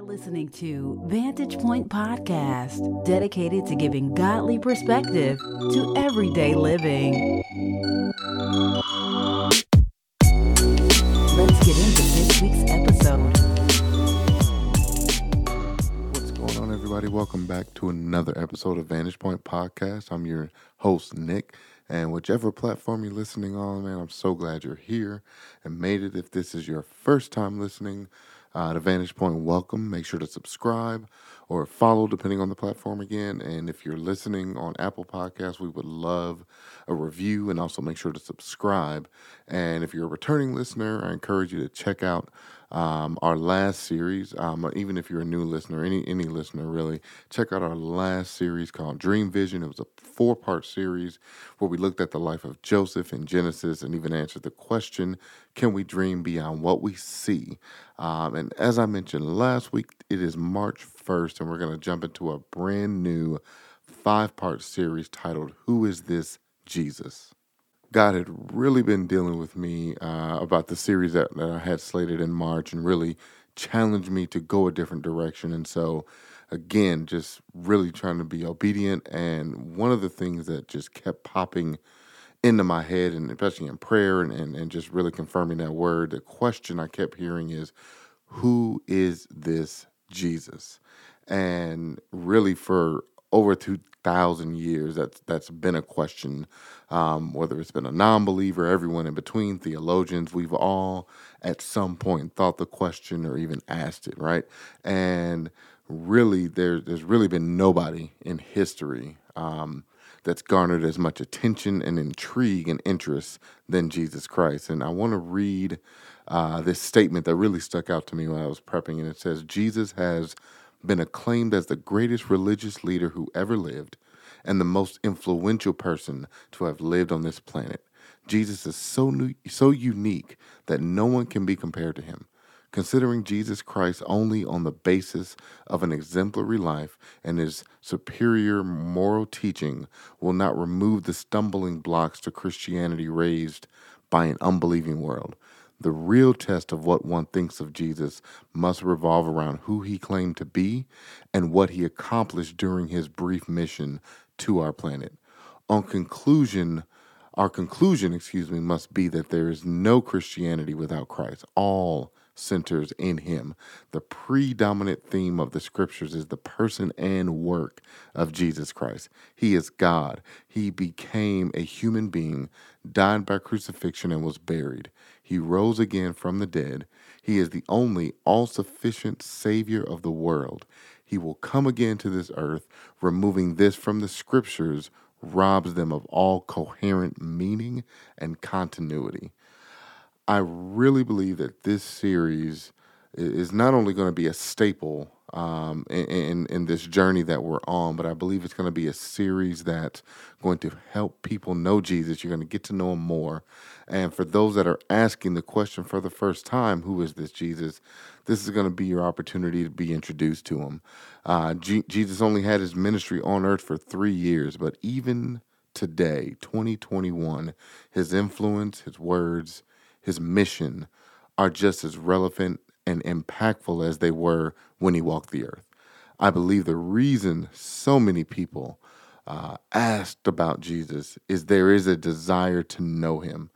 are listening to Vantage Point Podcast, dedicated to giving godly perspective to everyday living. Let's get into this week's episode. What's going on, everybody? Welcome back to another episode of Vantage Point Podcast. I'm your host, Nick. And whichever platform you're listening on, man, I'm so glad you're here and made it. If this is your first time listening, uh, to Vantage Point, welcome. Make sure to subscribe or follow, depending on the platform again. And if you're listening on Apple Podcasts, we would love a review and also make sure to subscribe. And if you're a returning listener, I encourage you to check out um, our last series. Um, even if you're a new listener, any any listener really, check out our last series called Dream Vision. It was a four part series where we looked at the life of Joseph in Genesis and even answered the question, "Can we dream beyond what we see?" Um, and as I mentioned last week, it is March first, and we're going to jump into a brand new five part series titled "Who Is This Jesus?" God had really been dealing with me uh, about the series that, that I had slated in March and really challenged me to go a different direction. And so, again, just really trying to be obedient. And one of the things that just kept popping into my head, and especially in prayer and, and, and just really confirming that word, the question I kept hearing is, Who is this Jesus? And really, for over two thousand years, that's that's been a question. Um, whether it's been a non-believer, everyone in between, theologians, we've all at some point thought the question or even asked it, right? And really, there, there's really been nobody in history um, that's garnered as much attention and intrigue and interest than Jesus Christ. And I want to read uh, this statement that really stuck out to me when I was prepping, and it says, "Jesus has." Been acclaimed as the greatest religious leader who ever lived and the most influential person to have lived on this planet. Jesus is so new, so unique that no one can be compared to him. Considering Jesus Christ only on the basis of an exemplary life and his superior moral teaching will not remove the stumbling blocks to Christianity raised by an unbelieving world. The real test of what one thinks of Jesus must revolve around who he claimed to be and what he accomplished during his brief mission to our planet. On conclusion, our conclusion, excuse me, must be that there is no Christianity without Christ. All centers in him. The predominant theme of the scriptures is the person and work of Jesus Christ. He is God. He became a human being, died by crucifixion, and was buried. He rose again from the dead. He is the only all sufficient Savior of the world. He will come again to this earth, removing this from the scriptures robs them of all coherent meaning and continuity. I really believe that this series is not only going to be a staple um, in, in this journey that we're on, but I believe it's going to be a series that's going to help people know Jesus. You're going to get to know him more. And for those that are asking the question for the first time, who is this Jesus? This is going to be your opportunity to be introduced to him. Uh, G- Jesus only had his ministry on earth for three years, but even today, 2021, his influence, his words, his mission are just as relevant and impactful as they were when he walked the earth. I believe the reason so many people uh, asked about Jesus is there is a desire to know him.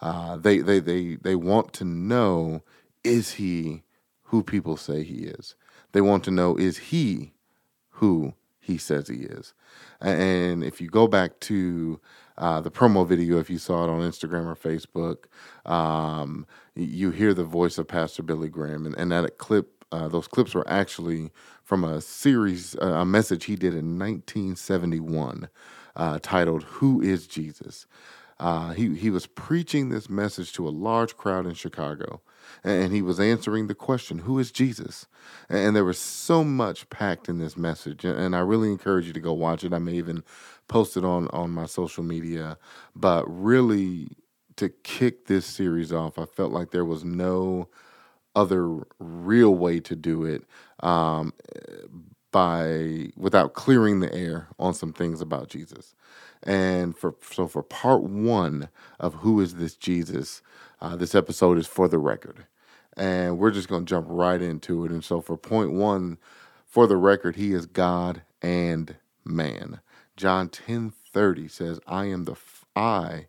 Uh, they, they, they, they want to know is he who people say he is? They want to know is he who he says he is? And if you go back to uh, the promo video, if you saw it on Instagram or Facebook, um, you hear the voice of Pastor Billy Graham, and, and that clip, uh, those clips were actually from a series, uh, a message he did in 1971, uh, titled "Who Is Jesus." Uh, he he was preaching this message to a large crowd in Chicago, and he was answering the question, "Who is Jesus?" And there was so much packed in this message, and I really encourage you to go watch it. I may even post it on on my social media, but really to kick this series off, I felt like there was no other real way to do it um, by without clearing the air on some things about Jesus. And for so for part one of who is this Jesus, uh, this episode is for the record. and we're just going to jump right into it. And so, for point one, for the record, he is God and man. John ten thirty says, "I am the f- I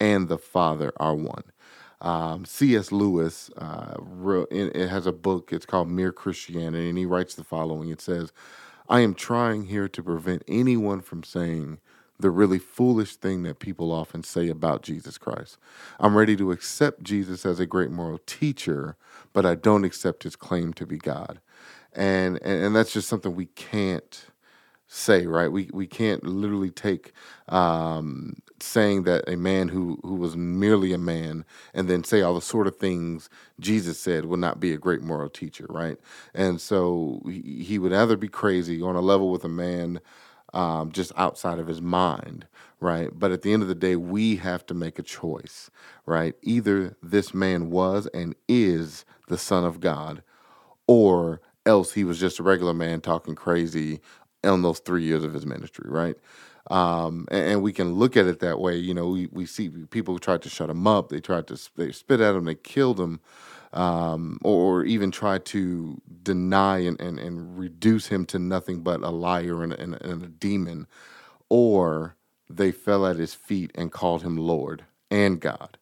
and the Father are one." Um, C.S. Lewis uh, wrote, it has a book. It's called Mere Christianity, and he writes the following. It says, "I am trying here to prevent anyone from saying." The really foolish thing that people often say about Jesus Christ. I'm ready to accept Jesus as a great moral teacher, but I don't accept his claim to be God. And and, and that's just something we can't say, right? We we can't literally take um, saying that a man who who was merely a man and then say all the sort of things Jesus said would not be a great moral teacher, right? And so he, he would either be crazy on a level with a man um, just outside of his mind, right? But at the end of the day, we have to make a choice, right? Either this man was and is the Son of God, or else he was just a regular man talking crazy on those three years of his ministry, right? Um, and, and, we can look at it that way. You know, we, we see people tried to shut him up, they tried to they spit at him, they killed him um, or even try to deny and, and, and reduce him to nothing but a liar and, and, and a demon, or they fell at his feet and called him Lord and God.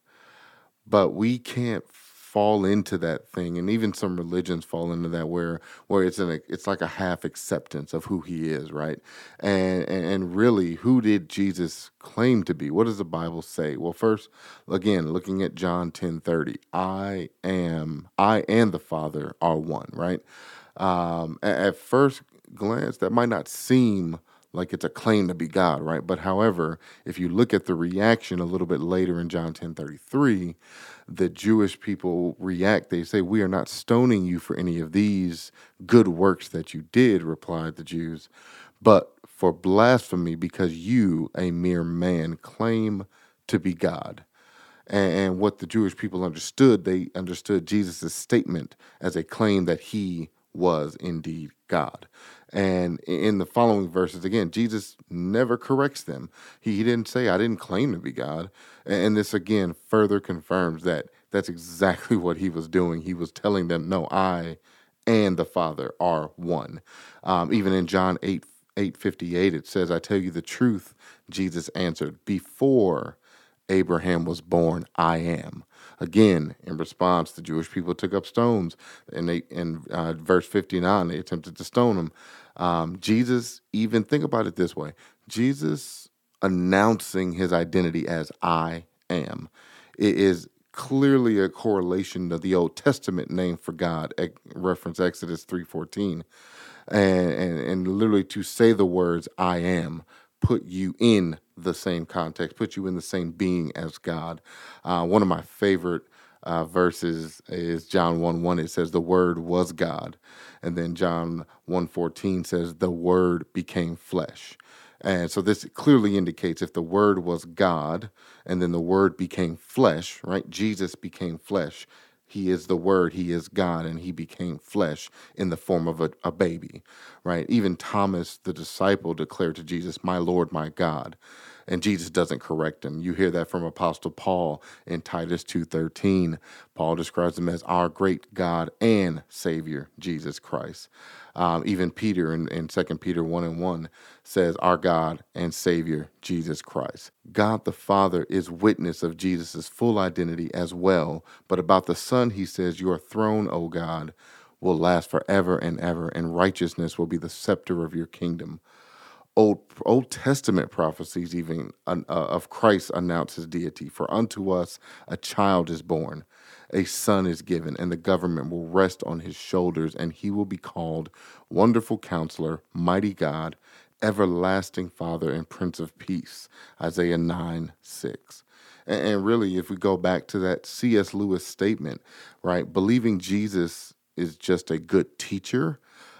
But we can't fall into that thing and even some religions fall into that where where it's an it's like a half acceptance of who he is right? And, and really who did jesus claim to be? What does the bible say? Well first again looking at john 10 30 i am i and the father are one right? Um, at, at first glance that might not seem like it's a claim to be God, right? But however, if you look at the reaction a little bit later in John 10 33, the Jewish people react. They say, We are not stoning you for any of these good works that you did, replied the Jews, but for blasphemy because you, a mere man, claim to be God. And, what the Jewish people understood, they understood Jesus' statement as a claim that he was indeed God. And in the following verses, again, Jesus never corrects them. He, he didn't say, I didn't claim to be God. And this again further confirms that that's exactly what he was doing. He was telling them, No, I and the Father are one. Um, even in John 8 858, it says, I tell you the truth, Jesus answered, Before Abraham was born, I am. Again, in response, the Jewish people took up stones. And they, in uh, verse 59, they attempted to stone him. Um, Jesus, even think about it this way Jesus announcing his identity as I am it is clearly a correlation to the Old Testament name for God, reference Exodus 3.14. And, and, and literally to say the words I am put you in the same context, put you in the same being as God. Uh, one of my favorite uh, verses is John 1 1. It says, The Word was God. And then John 1 14 says, The Word became flesh. And so this clearly indicates if the Word was God and then the Word became flesh, right? Jesus became flesh. He is the Word, He is God, and He became flesh in the form of a, a baby, right? Even Thomas, the disciple, declared to Jesus, My Lord, my God and Jesus doesn't correct him. You hear that from Apostle Paul in Titus 2:13. Paul describes him as our great God and Savior, Jesus Christ. Um, even Peter in, in 2 Peter 1 and 1 says, Our God and Savior, Jesus Christ. God the Father is witness of Jesus' full identity as well. But about the Son, he says, Your throne, O God, will last forever and ever, and righteousness will be the scepter of your kingdom. Old Old Testament prophecies, even uh, of Christ, announce his deity. For unto us a child is born, a son is given, and the government will rest on his shoulders, and he will be called Wonderful Counselor, Mighty God, Everlasting Father, and Prince of Peace. Isaiah 9 6. And, and really, if we go back to that C.S. Lewis statement, right, believing Jesus is just a good teacher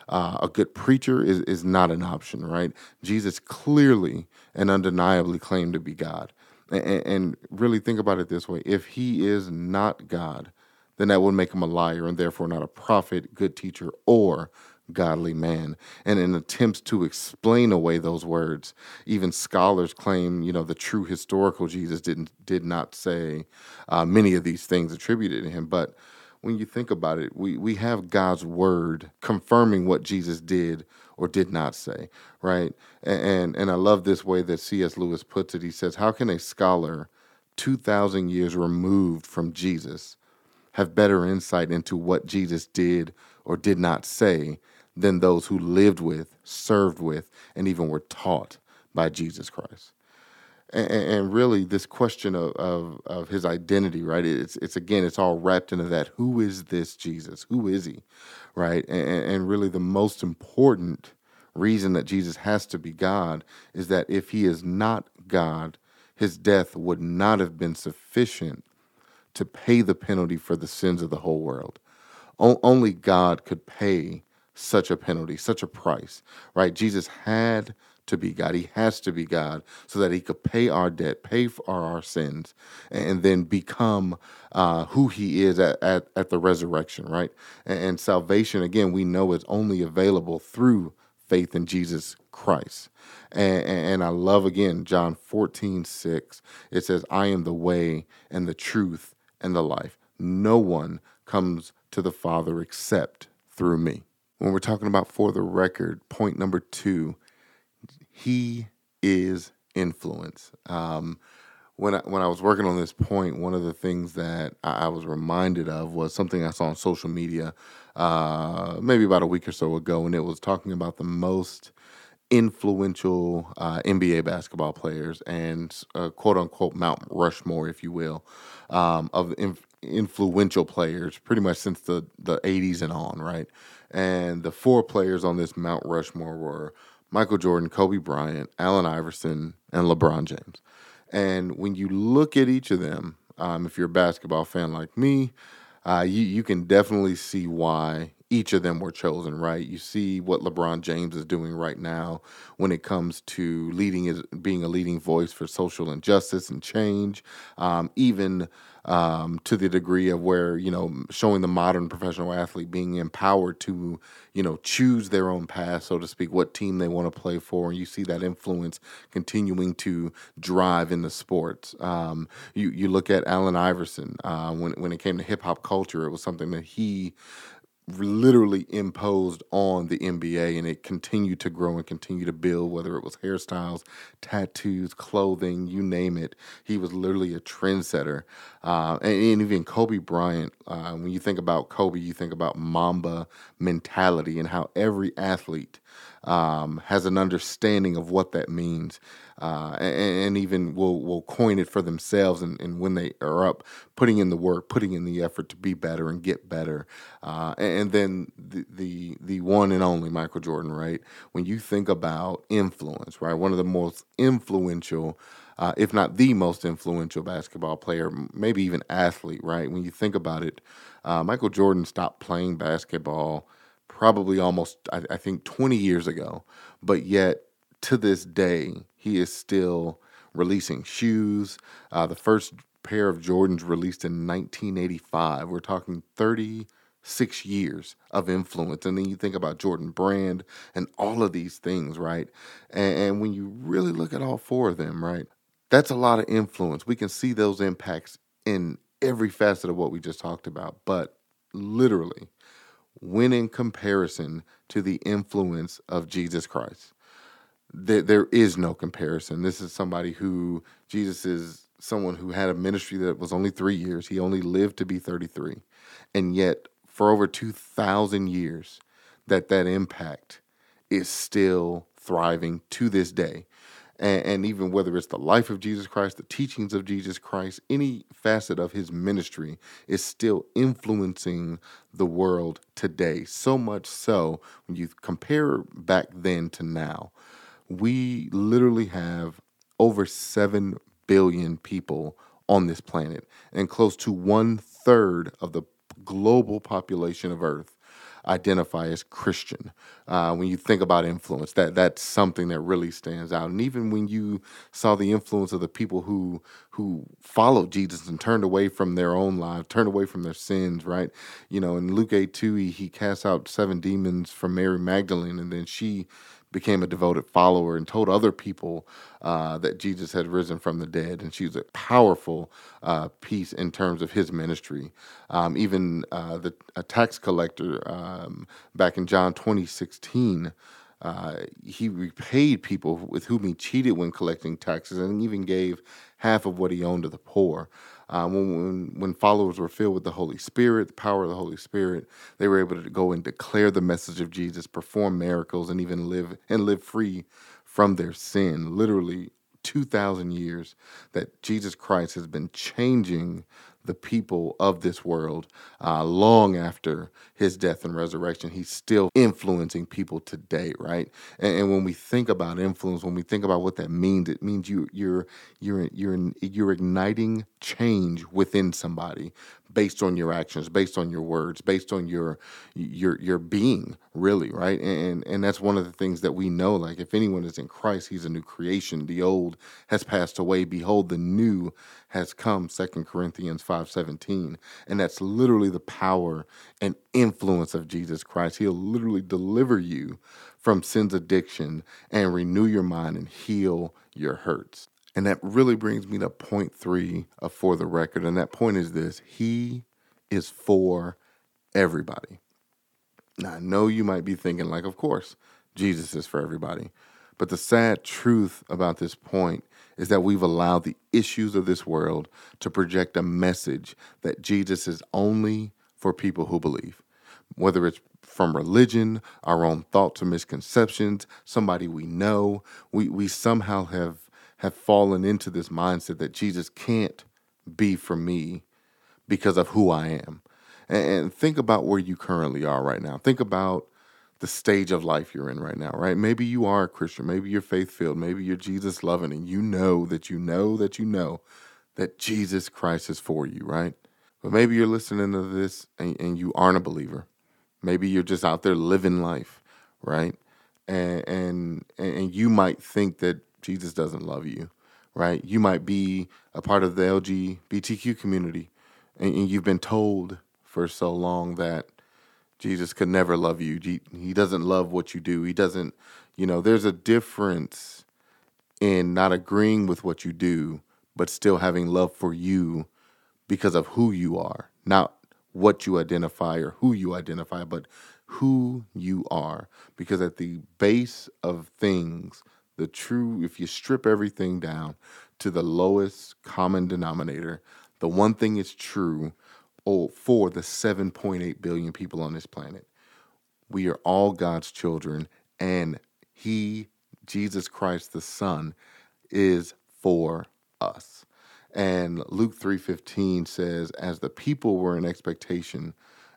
uh, a good preacher is, is not an option, right? Jesus clearly and undeniably claimed to be God. And, and really think about it this way if he is not God, then that would make him a liar and therefore not a prophet, good teacher, or godly man. And in attempts to explain away those words, even scholars claim, you know, the true historical Jesus didn't did not say uh, many of these things attributed to him. But when you think about it, we, we have God's word confirming what Jesus did or did not say, right? And, and, I love this way that C.S. Lewis puts it. He says, How can a scholar 2,000 years removed from Jesus have better insight into what Jesus did or did not say than those who lived with, served with, and even were taught by Jesus Christ? And, and really this question of, of, of his identity, right? It's it's again, it's all wrapped into that. Who is this Jesus? Who is he, right? And, and really, the most important reason that Jesus has to be God is that if he is not God, his death would not have been sufficient to pay the penalty for the sins of the whole world. O- only God could pay such a penalty, such a price, right? Jesus had to be God. He has to be God so that he could pay our debt, pay for our sins, and then become uh, who he is at, at, at, the resurrection, right? And, and salvation, again, we know is only available through faith in Jesus Christ. And, and, I love again John 14, 6. It says, I am the way and the truth and the life. No one comes to the Father except through me. When we're talking about for the record, point number two he is influence. Um, when I, when I was working on this point, one of the things that I, I was reminded of was something I saw on social media, uh, maybe about a week or so ago, and it was talking about the most influential uh, NBA basketball players and uh, quote unquote Mount Rushmore, if you will, um, of inf- influential players pretty much since the, the 80s and on, right? And the four players on this Mount Rushmore were Michael Jordan, Kobe Bryant, Allen Iverson, and LeBron James. And when you look at each of them, um, if you're a basketball fan like me, uh, you you can definitely see why each of them were chosen. Right? You see what LeBron James is doing right now when it comes to leading, is being a leading voice for social injustice and change. Um, even um, to the degree of where you know showing the modern professional athlete being empowered to you know choose their own path, so to speak, what team they want to play for, and you see that influence continuing to drive in the sports. Um, you you look at Allen Iverson uh, when when it came to hip hop culture, it was something that he literally imposed on the NBA and it continued to grow and continue to build, whether it was hairstyles, tattoos, clothing, you name it. He was literally a trendsetter. Uh, and, and, even Kobe Bryant, uh, when you think about Kobe, you think about Mamba mentality and how every athlete um, has an understanding of what that means, uh, and, and, even will will coin it for themselves. And, and, when they are up, putting in the work, putting in the effort to be better and get better. Uh, and, then the, the the one and only Michael Jordan, right? When you think about influence, right, one of the most influential. Uh, if not the most influential basketball player, maybe even athlete, right? When you think about it, uh, Michael Jordan stopped playing basketball probably almost, I, I think, 20 years ago. But yet, to this day, he is still releasing shoes. Uh, the first pair of Jordans released in 1985. We're talking 36 years of influence. And then you think about Jordan Brand and all of these things, right? And, and when you really look at all four of them, right, that's a lot of influence. We can see those impacts in every facet of what we just talked about. But literally, when in comparison to the influence of Jesus Christ. There, there is no comparison. This is somebody who, Jesus is someone who had a ministry that was only three years. He only lived to be 33. And yet, for over 2,000 years, that that impact is still thriving to this day and, and even whether it's the life of Jesus Christ, the teachings of Jesus Christ, any facet of his ministry is still influencing the world today. So much so, when you compare back then to now, we literally have over 7 billion people on this planet, and close to one third of the global population of Earth identify as Christian. Uh, when you think about influence, that that's something that really stands out. And even when you saw the influence of the people who who followed Jesus and turned away from their own lives, turned away from their sins, right? You know, in Luke 8 2, he, he cast out seven demons from Mary Magdalene, and then she became a devoted follower and told other people uh, that Jesus had risen from the dead. And she was a powerful uh, piece in terms of his ministry. Um, even uh, the a tax collector um, back in John 2016 uh, he repaid people with whom he cheated when collecting taxes and even gave half of what he owned to the poor. Uh, when, when, when followers were filled with the Holy Spirit, the power of the Holy Spirit, they were able to go and declare the message of Jesus, perform miracles, and even live and live free from their sin. Literally, 2,000 years that Jesus Christ has been changing the people of this world uh, long after his death and resurrection. He's still influencing people today, right? And, and, when we think about influence, when we think about what that means, it means you you're you're you're you're igniting change within somebody based on your actions, based on your words, based on your your your being, really, right? And and that's one of the things that we know. Like if anyone is in Christ, he's a new creation. The old has passed away. Behold, the new has come. Second Corinthians five seventeen, and that's literally the power and influence of Jesus Christ. He'll literally deliver you from sin's addiction and renew your mind and heal your hurts. And that really brings me to point three of for the record. And that point is this He is for everybody. Now, I know you might be thinking, like, of course, Jesus is for everybody. But the sad truth about this point is that we've allowed the issues of this world to project a message that Jesus is only for people who believe. Whether it's from religion, our own thoughts or misconceptions, somebody we know, we, we somehow have have fallen into this mindset that Jesus can't be for me because of who I am. And, think about where you currently are right now. Think about the stage of life you're in right now, right? Maybe you are a Christian, maybe you're faith filled, maybe you're Jesus loving, and you know that you know that you know that Jesus Christ is for you, right? But maybe you're listening to this and, and you aren't a believer. Maybe you're just out there living life, right? And and and you might think that Jesus doesn't love you, right? You might be a part of the LGBTQ community and, and you've been told for so long that Jesus could never love you. He doesn't love what you do. He doesn't, you know, there's a difference in not agreeing with what you do, but still having love for you because of who you are, not what you identify or who you identify, but who you are. Because at the base of things, the true, if you strip everything down to the lowest common denominator, the one thing is true oh, for the 7.8 billion people on this planet. We are all God's children, and He, Jesus Christ the Son, is for us. And Luke 3:15 says, as the people were in expectation,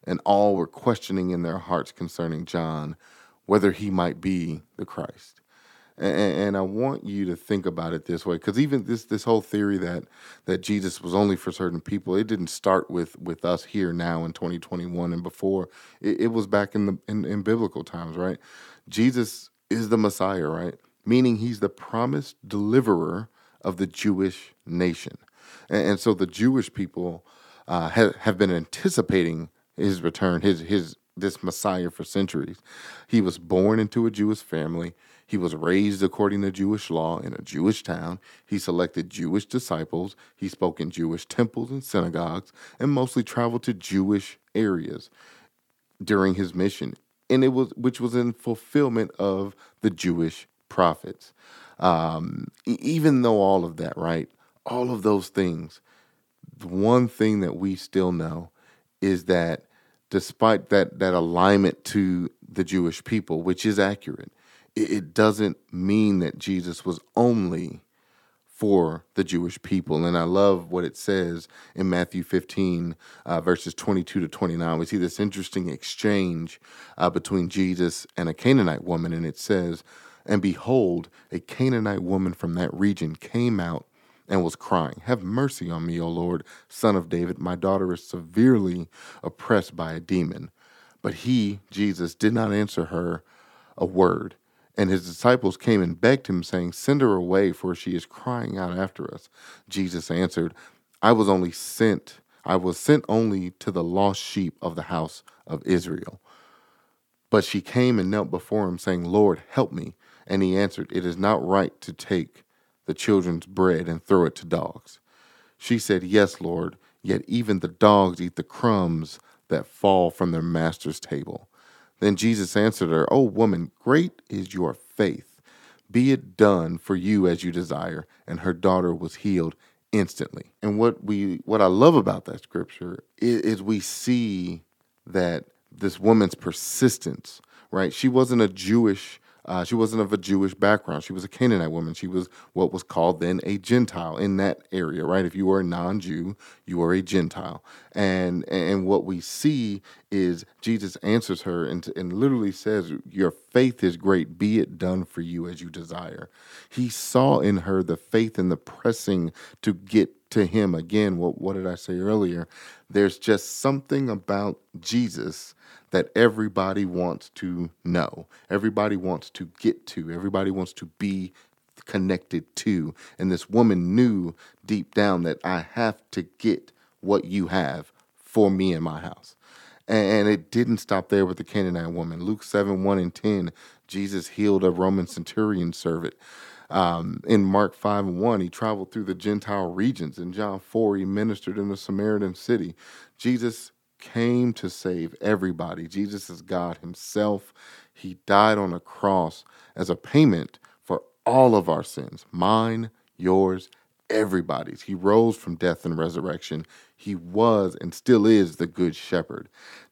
and all were questioning in their hearts concerning John, whether he might be the Christ. And, and I want you to think about it this way, because even this this whole theory that that Jesus was only for certain people, it didn't start with with us here now in 2021 and before. It, it was back in the in, in biblical times, right? Jesus is the Messiah, right? Meaning he's the promised deliverer of the Jewish nation, and, and so the Jewish people uh, have have been anticipating his return, his his this Messiah for centuries. He was born into a Jewish family. He was raised according to Jewish law in a Jewish town. He selected Jewish disciples. He spoke in Jewish temples and synagogues and mostly traveled to Jewish areas during his mission. And it was which was in fulfillment of the Jewish prophets. Um, even though all of that, right? All of those things, the one thing that we still know is that despite that that alignment to the Jewish people, which is accurate, it doesn't mean that Jesus was only for the Jewish people. And I love what it says in Matthew 15, uh, verses 22 to 29. We see this interesting exchange uh, between Jesus and a Canaanite woman. And it says, And behold, a Canaanite woman from that region came out and was crying, Have mercy on me, O Lord, son of David. My daughter is severely oppressed by a demon. But he, Jesus, did not answer her a word. And his disciples came and begged him, saying, Send her away, for she is crying out after us. Jesus answered, I was only sent, I was sent only to the lost sheep of the house of Israel. But she came and knelt before him, saying, Lord, help me. And he answered, It is not right to take the children's bread and throw it to dogs. She said, Yes, Lord, yet even the dogs eat the crumbs that fall from their master's table. Then Jesus answered her, O woman, great is your faith. Be it done for you as you desire. And her daughter was healed instantly. And what we what I love about that scripture is, is we see that this woman's persistence, right? She wasn't a Jewish uh, she wasn't of a Jewish background. She was a Canaanite woman. She was what was called then a Gentile in that area, right? If you were a non-Jew, you were a Gentile. And and what we see is Jesus answers her and, and literally says, Your faith is great, be it done for you as you desire. He saw in her the faith and the pressing to get to him. Again, what, what did I say earlier? There's just something about Jesus that everybody wants to know, everybody wants to get to, everybody wants to be connected to. And this woman knew deep down that I have to get what you have for me in my house. And it didn't stop there with the Canaanite woman. Luke 7 1 and 10, Jesus healed a Roman centurion servant. Um, in Mark 5 and 1, he traveled through the Gentile regions. In John 4, he ministered in a Samaritan city. Jesus came to save everybody. Jesus is God Himself. He died on a cross as a payment for all of our sins mine, yours, everybody's. He rose from death and resurrection. He was and still is the good shepherd.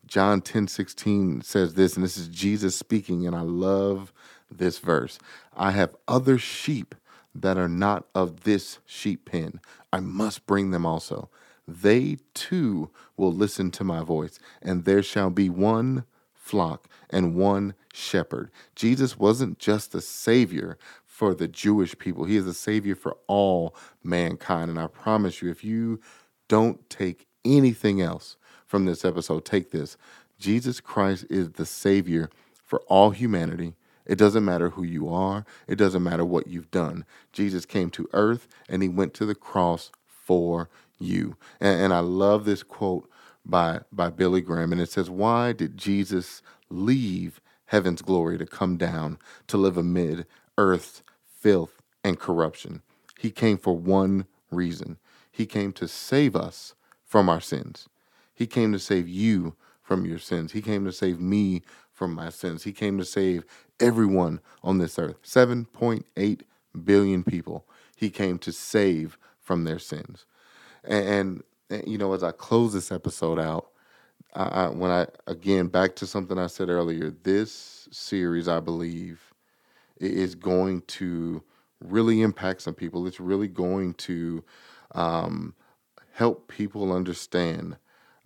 John 10 16 says this, and this is Jesus speaking, and I love this verse. I have other sheep that are not of this sheep pen. I must bring them also they too will listen to my voice, and there shall be one flock and one shepherd. Jesus wasn't just a savior for the Jewish people, he is a savior for all mankind. And I promise you, if you don't take anything else from this episode, take this Jesus Christ is the savior for all humanity. It doesn't matter who you are. It doesn't matter what you've done. Jesus came to earth and he went to the cross for you. And, and I love this quote by by Billy Graham, and it says, "Why did Jesus leave heaven's glory to come down to live amid earth's filth and corruption? He came for one reason. He came to save us from our sins. He came to save you from your sins. He came to save me from my sins. He came to save everyone on this earth. 7.8 billion people. He came to save from their sins. And, and you know, as I close this episode out, I, I, when I again back to something I said earlier, this series I believe is going to really impact some people. It's really going to um, help people understand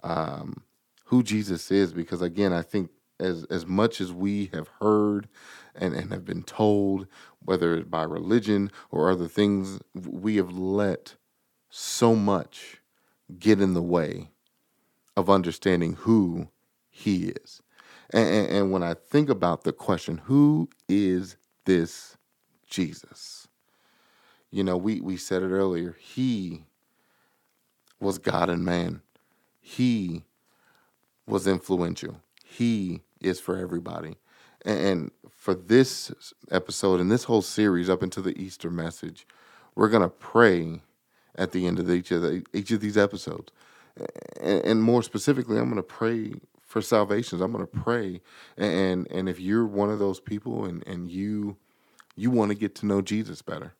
um, who Jesus is, because again, I think as as much as we have heard and, and have been told, whether by religion or other things, we have let so much get in the way of understanding who he is. And, and, and, when I think about the question, who is this Jesus? You know, we, we said it earlier. He was God and man. He was influential. He is for everybody. And, and for this episode and this whole series up into the Easter message, we're going to pray at the end of each of the, each of these episodes. And, and more specifically, I'm going to pray for salvations. I'm going to pray, and and if you're one of those people, and and you you want to get to know Jesus better,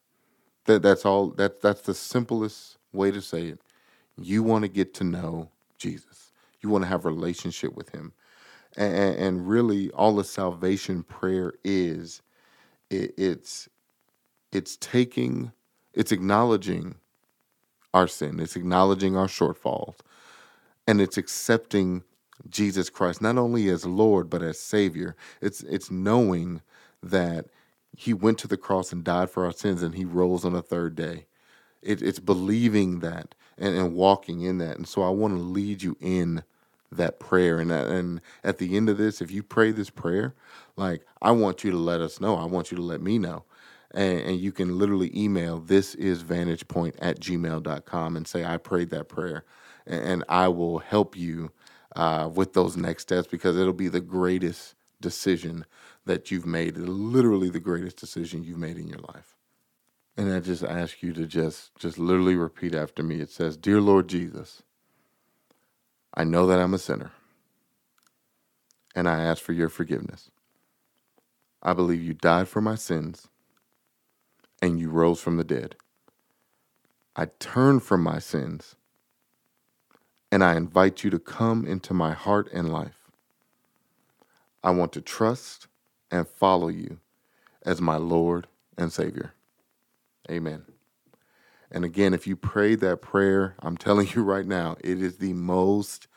that that's all. That that's the simplest way to say it. You want to get to know Jesus. You want to have a relationship with Him, and, and really, all the salvation prayer is, it, it's it's taking, it's acknowledging our sin, it's acknowledging our shortfalls, and it's accepting Jesus Christ not only as Lord but as Savior. It's it's knowing that He went to the cross and died for our sins, and He rose on the third day. It, it's believing that and, and walking in that. And so I want to lead you in that prayer. And, uh, and at the end of this, if you pray this prayer, like I want you to let us know. I want you to let me know. And, and you can literally email this is vantagepoint at gmail.com and say, I prayed that prayer. And, and I will help you uh, with those next steps because it'll be the greatest decision that you've made, literally the greatest decision you've made in your life. And I just ask you to just just literally repeat after me. It says, "Dear Lord Jesus, I know that I'm a sinner, and I ask for your forgiveness. I believe you died for my sins and you rose from the dead. I turn from my sins and I invite you to come into my heart and life. I want to trust and follow you as my Lord and Savior. Amen. And again, if you prayed that prayer, I'm telling you right now, it is the most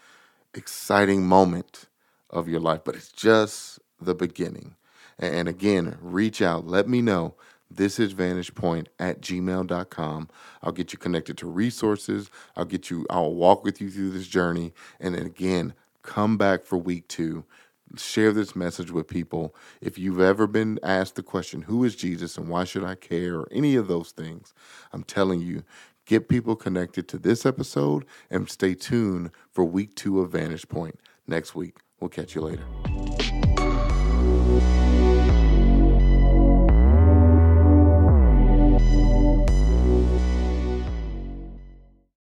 exciting moment of your life, but it's just the beginning. And again, reach out, let me know. This is vantagepoint at gmail.com. I'll get you connected to resources. I'll get you, I'll walk with you through this journey. And then again, come back for week two. Share this message with people. If you've ever been asked the question, Who is Jesus and why should I care? or any of those things, I'm telling you, get people connected to this episode and stay tuned for week two of Vantage Point next week. We'll catch you later.